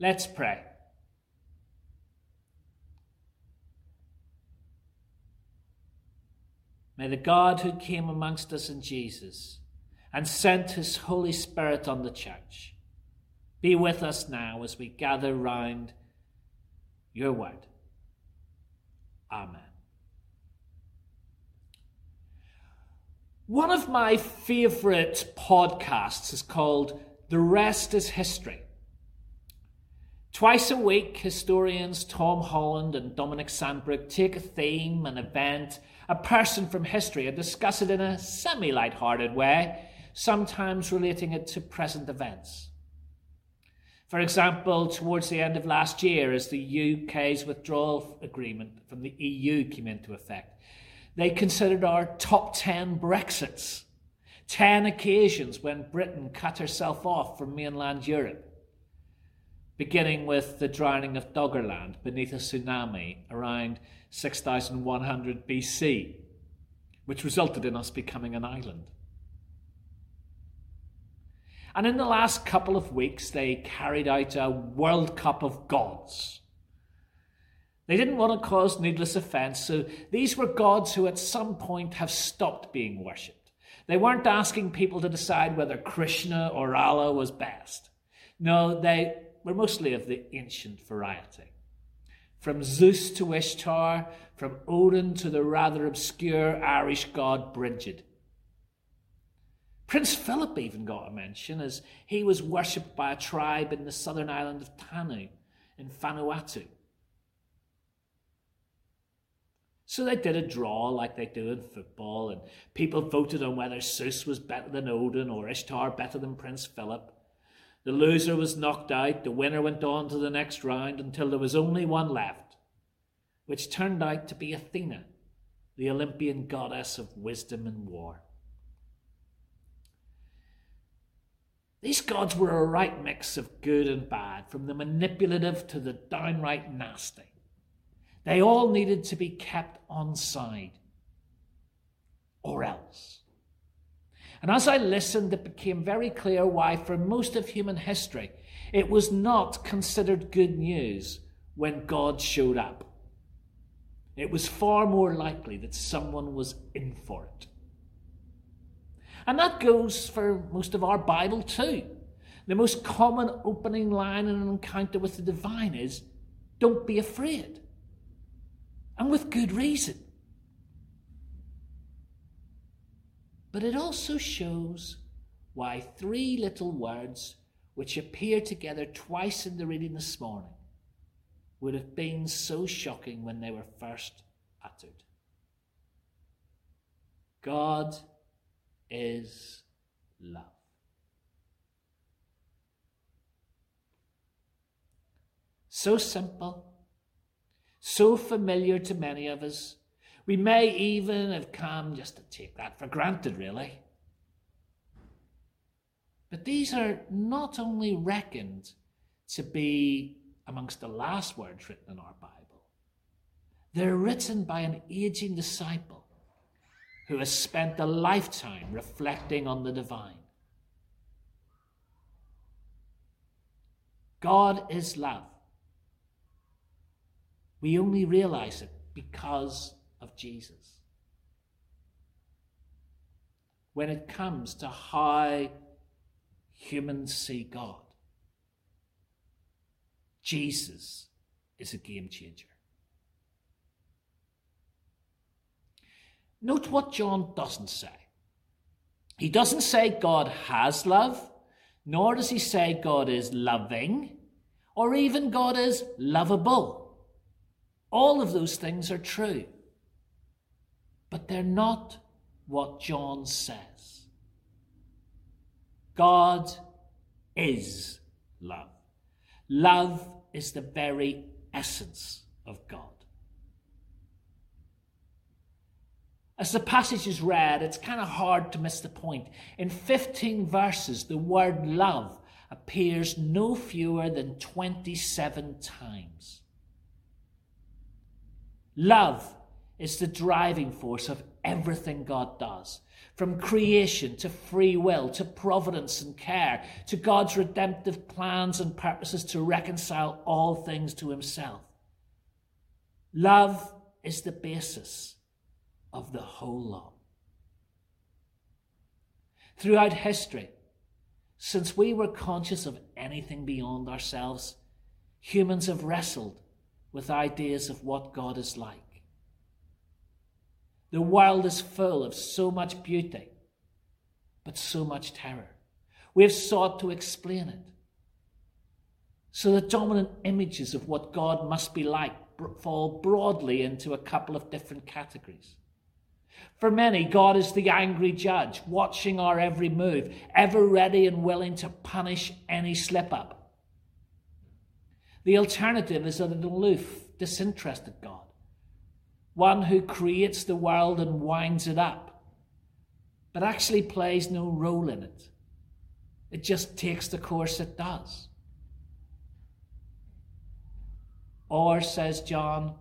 Let's pray. May the God who came amongst us in Jesus and sent his Holy Spirit on the church be with us now as we gather round your word. Amen. One of my favourite podcasts is called The Rest is History. Twice a week, historians Tom Holland and Dominic Sandbrook take a theme, an event, a person from history, and discuss it in a semi light-hearted way, sometimes relating it to present events. For example, towards the end of last year, as the UK's withdrawal agreement from the EU came into effect, they considered our top 10 Brexits, 10 occasions when Britain cut herself off from mainland Europe, beginning with the drowning of Doggerland beneath a tsunami around 6100 BC, which resulted in us becoming an island. And in the last couple of weeks, they carried out a World Cup of Gods. They didn't want to cause needless offense, so these were gods who at some point have stopped being worshipped. They weren't asking people to decide whether Krishna or Allah was best. No, they were mostly of the ancient variety. From Zeus to Ishtar, from Odin to the rather obscure Irish god Brigid. Prince Philip even got a mention as he was worshipped by a tribe in the southern island of Tanna in Vanuatu. So they did a draw like they do in football, and people voted on whether Zeus was better than Odin or Ishtar better than Prince Philip. The loser was knocked out, the winner went on to the next round until there was only one left, which turned out to be Athena, the Olympian goddess of wisdom and war. These gods were a right mix of good and bad, from the manipulative to the downright nasty. They all needed to be kept on side, or else. And as I listened, it became very clear why, for most of human history, it was not considered good news when God showed up. It was far more likely that someone was in for it. And that goes for most of our Bible too. The most common opening line in an encounter with the divine is don't be afraid. And with good reason. But it also shows why three little words, which appear together twice in the reading this morning, would have been so shocking when they were first uttered. God is love. So simple, so familiar to many of us. We may even have come just to take that for granted, really. But these are not only reckoned to be amongst the last words written in our Bible, they're written by an aging disciple who has spent a lifetime reflecting on the divine. God is love. We only realize it because of Jesus. When it comes to how humans see God, Jesus is a game changer. Note what John doesn't say. He doesn't say God has love, nor does he say God is loving, or even God is lovable. All of those things are true. But they're not what John says. God is love. Love is the very essence of God. As the passage is read, it's kind of hard to miss the point. In 15 verses, the word love appears no fewer than 27 times. Love is the driving force of everything God does. from creation to free will to providence and care to God's redemptive plans and purposes to reconcile all things to Himself. Love is the basis of the whole law. Throughout history, since we were conscious of anything beyond ourselves, humans have wrestled with ideas of what God is like. The world is full of so much beauty, but so much terror. We have sought to explain it. So the dominant images of what God must be like fall broadly into a couple of different categories. For many, God is the angry judge, watching our every move, ever ready and willing to punish any slip up. The alternative is an aloof, disinterested God, one who creates the world and winds it up, but actually plays no role in it. It just takes the course it does. Or, says John,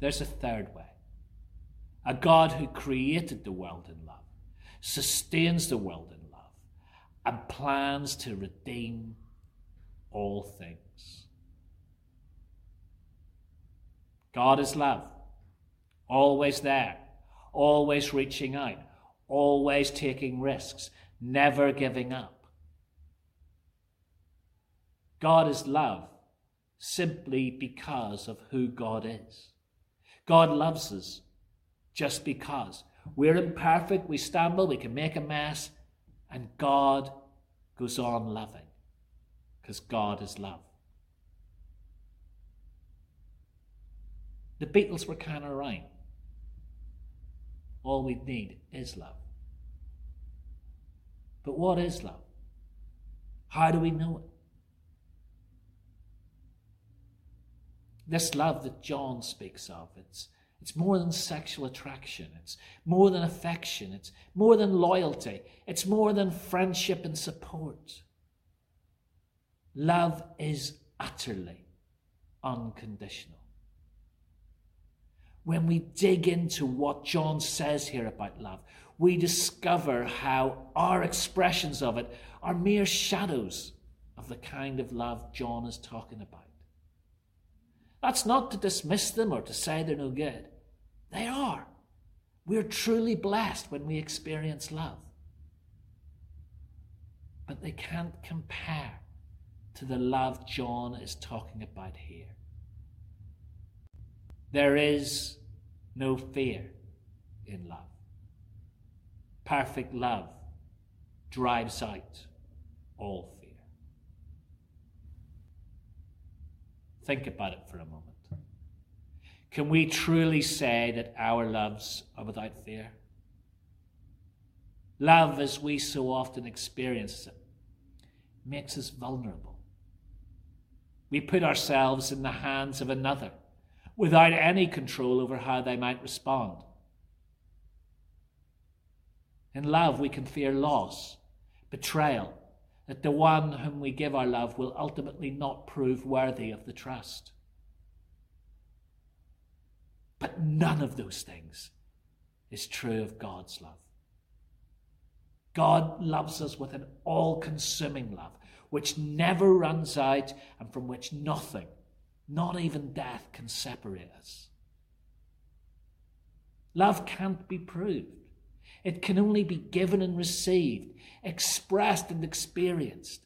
there's a third way. A God who created the world in love, sustains the world in love, and plans to redeem all things. God is love always there, always reaching out, always taking risks, never giving up. God is love simply because of who God is. God loves us just because. We're imperfect, we stumble, we can make a mess, and God goes on loving because God is love. The Beatles were kind of right. All we need is love. But what is love? How do we know it? This love that John speaks of, it's, it's more than sexual attraction. It's more than affection. It's more than loyalty. It's more than friendship and support. Love is utterly unconditional when we dig into what John says here about love, we discover how our expressions of it are mere shadows of the kind of love John is talking about. That's not to dismiss them or to say they're no good. They are. We're truly blessed when we experience love. But they can't compare to the love John is talking about here. There is no fear in love. Perfect love drives out all fear. Think about it for a moment. Can we truly say that our loves are without fear? Love, as we so often experience it, makes us vulnerable. We put ourselves in the hands of another without any control over how they might respond. In love, we can fear loss, betrayal, that the one whom we give our love will ultimately not prove worthy of the trust. But none of those things is true of God's love. God loves us with an all consuming love, which never runs out and from which nothing not even death can separate us. Love can't be proved. It can only be given and received, expressed and experienced.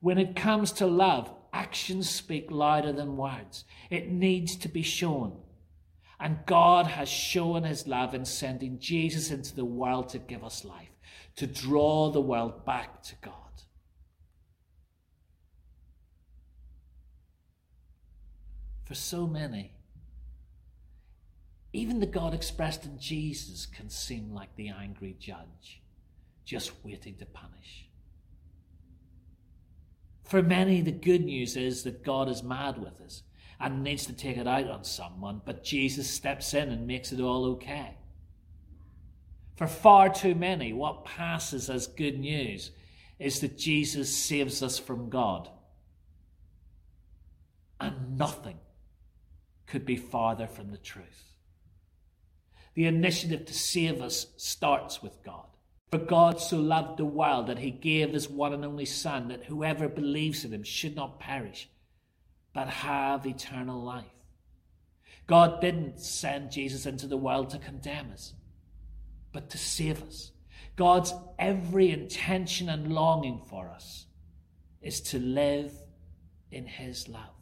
When it comes to love, actions speak louder than words. It needs to be shown. And God has shown his love in sending Jesus into the world to give us life, to draw the world back to God. For so many. Even the God expressed in Jesus can seem like the angry judge, just waiting to punish. For many, the good news is that God is mad with us and needs to take it out on someone, but Jesus steps in and makes it all okay. For far too many, what passes as good news is that Jesus saves us from God. And nothing could be farther from the truth. The initiative to save us starts with God. For God so loved the world that he gave his one and only Son, that whoever believes in him should not perish, but have eternal life. God didn't send Jesus into the world to condemn us, but to save us. God's every intention and longing for us is to live in his love.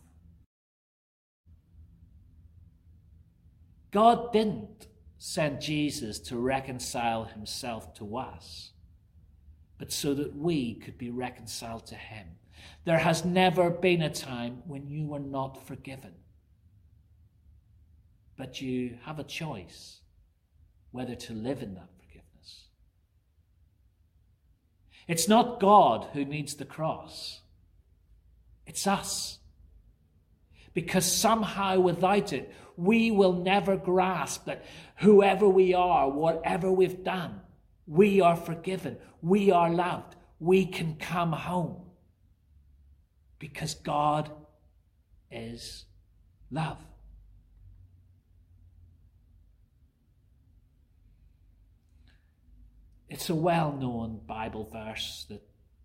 God didn't send Jesus to reconcile himself to us, but so that we could be reconciled to him. There has never been a time when you were not forgiven. But you have a choice whether to live in that forgiveness. It's not God who needs the cross, it's us. Because somehow without it, we will never grasp that whoever we are, whatever we've done, we are forgiven, we are loved, we can come home. Because God is love. It's a well known Bible verse that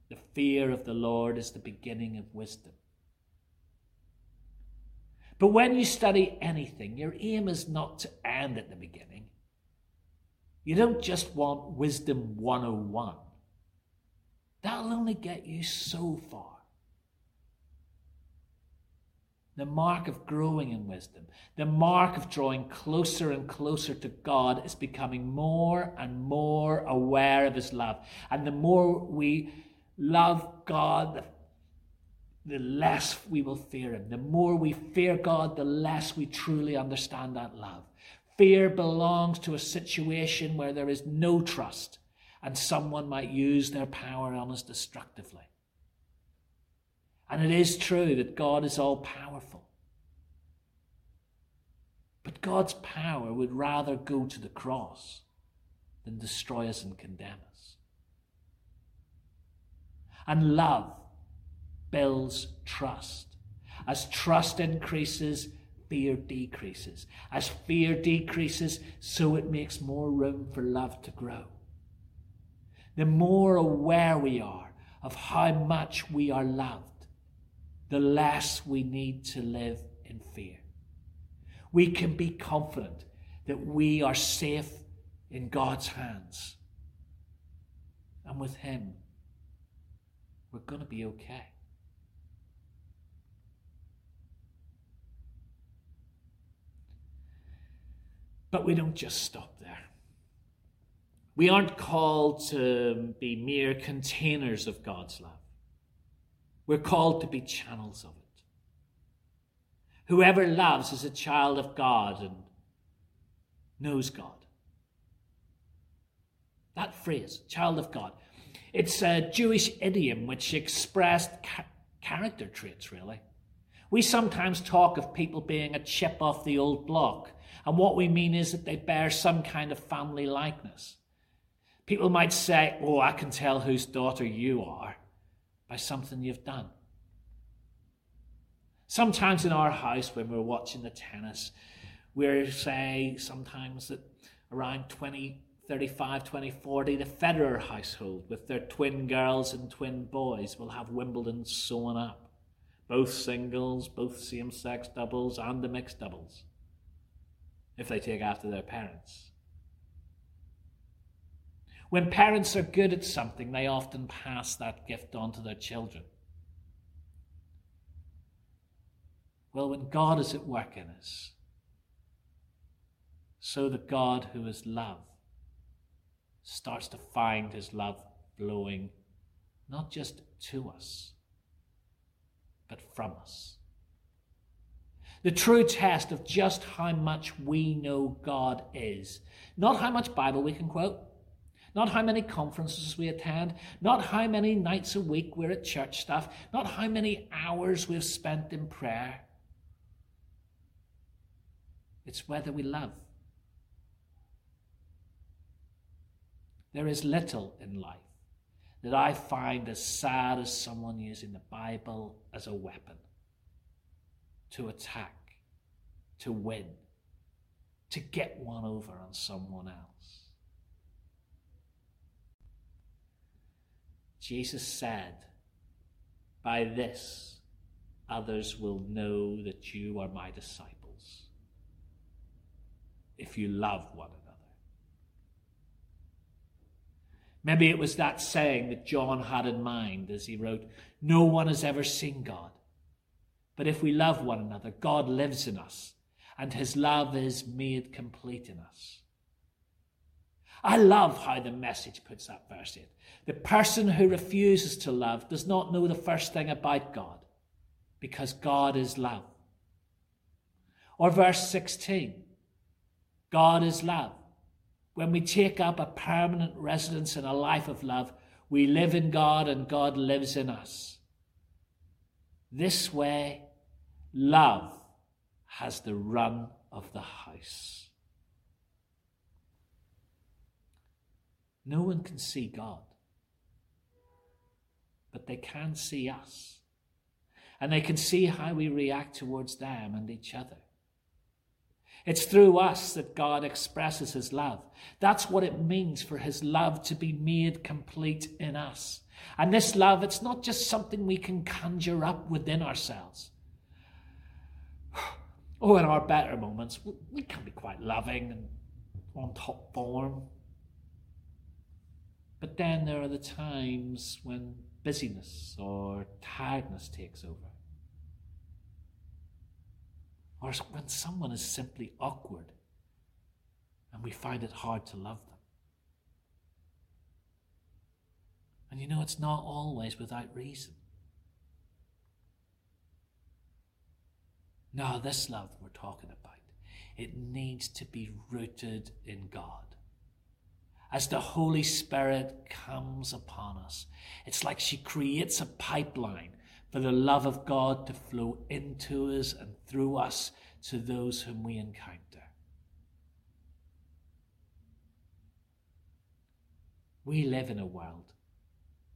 the fear of the Lord is the beginning of wisdom. But when you study anything, your aim is not to end at the beginning. You don't just want Wisdom 101. That'll only get you so far. The mark of growing in wisdom, the mark of drawing closer and closer to God is becoming more and more aware of His love. And the more we love God, the less we will fear Him. The more we fear God, the less we truly understand that love. Fear belongs to a situation where there is no trust and someone might use their power on us destructively. And it is true that God is all powerful. But God's power would rather go to the cross than destroy us and condemn us. And love builds trust. As trust increases, fear decreases. As fear decreases, so it makes more room for love to grow. The more aware we are of how much we are loved, the less we need to live in fear. We can be confident that we are safe in God's hands. And with Him, we're going to be okay. But we don't just stop there. We aren't called to be mere containers of God's love. We're called to be channels of it. Whoever loves is a child of God and knows God. That phrase, child of God, it's a Jewish idiom which expressed ca- character traits, really. We sometimes talk of people being a chip off the old block, and what we mean is that they bear some kind of family likeness. People might say, Oh, I can tell whose daughter you are by something you've done. Sometimes in our house, when we're watching the tennis, we're say sometimes that around 20, 35, 20, 40, the Federer household with their twin girls and twin boys will have Wimbledon sewn up. Both singles, both same sex doubles, and the mixed doubles if they take after their parents. When parents are good at something, they often pass that gift on to their children. Well, when God is at work in us, so the God who is love starts to find his love flowing not just to us, but from us. The true test of just how much we know God is. Not how much Bible we can quote, not how many conferences we attend, not how many nights a week we're at church stuff, not how many hours we've spent in prayer. It's whether we love. There is little in life that I find as sad as someone using the Bible as a weapon to attack, to win, to get one over on someone else. Jesus said, By this others will know that you are my disciples, if you love one another. Maybe it was that saying that John had in mind as he wrote, No one has ever seen God. But if we love one another, God lives in us, and his love is made complete in us. I love how the message puts that verse in. The person who refuses to love does not know the first thing about God, because God is love. Or verse 16 God is love. When we take up a permanent residence in a life of love, we live in God and God lives in us. This way, love has the run of the house. No one can see God, but they can see us. And they can see how we react towards them and each other. It's through us that God expresses his love. That's what it means for his love to be made complete in us. And this love, it's not just something we can conjure up within ourselves. Oh, in our better moments, we can be quite loving and on top form. But then there are the times when busyness or tiredness takes over or when someone is simply awkward and we find it hard to love them. And you know, it's not always without reason. No, this love we're talking about, it needs to be rooted in God. As the Holy Spirit comes upon us, it's like she creates a pipeline for the love of God to flow into us and through us to those whom we encounter. We live in a world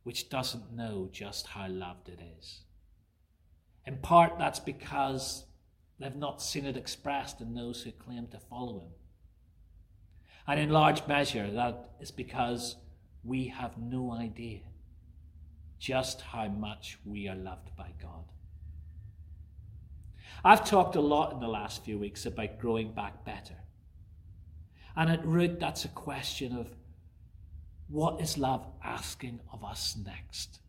which doesn't know just how loved it is. In part, that's because they've not seen it expressed in those who claim to follow Him. And in large measure, that is because we have no idea just how much we are loved by God. I've talked a lot in the last few weeks about growing back better. And at root, that's a question of what is love asking of us next?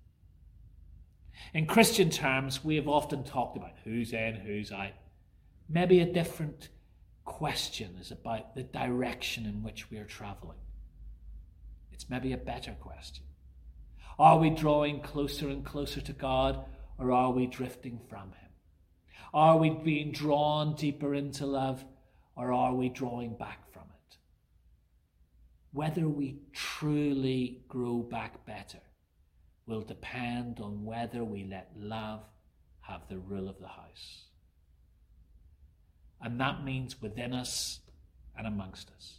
In Christian terms, we have often talked about who's in, who's out. Maybe a different question is about the direction in which we are traveling. It's maybe a better question. Are we drawing closer and closer to God, or are we drifting from Him? Are we being drawn deeper into love, or are we drawing back from it? Whether we truly grow back better will depend on whether we let love have the rule of the house. And that means within us and amongst us.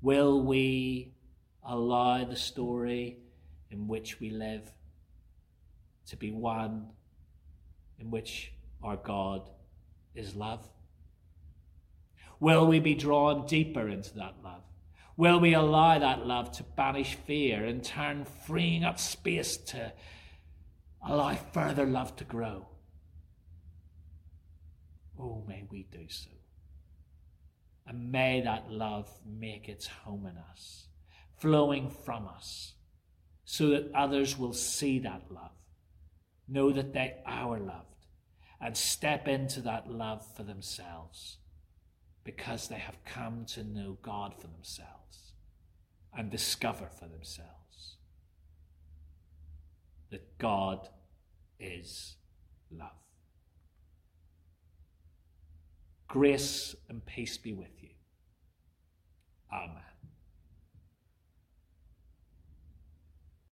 Will we allow the story in which we live to be one in which our God is love? Will we be drawn deeper into that love? Will we allow that love to banish fear, in turn, freeing up space to allow further love to grow? Oh, may we do so. And may that love make its home in us flowing from us so that others will see that love, know that they are loved, and step into that love for themselves because they have come to know God for themselves and discover for themselves that God is love. Grace and peace be with you. Amen.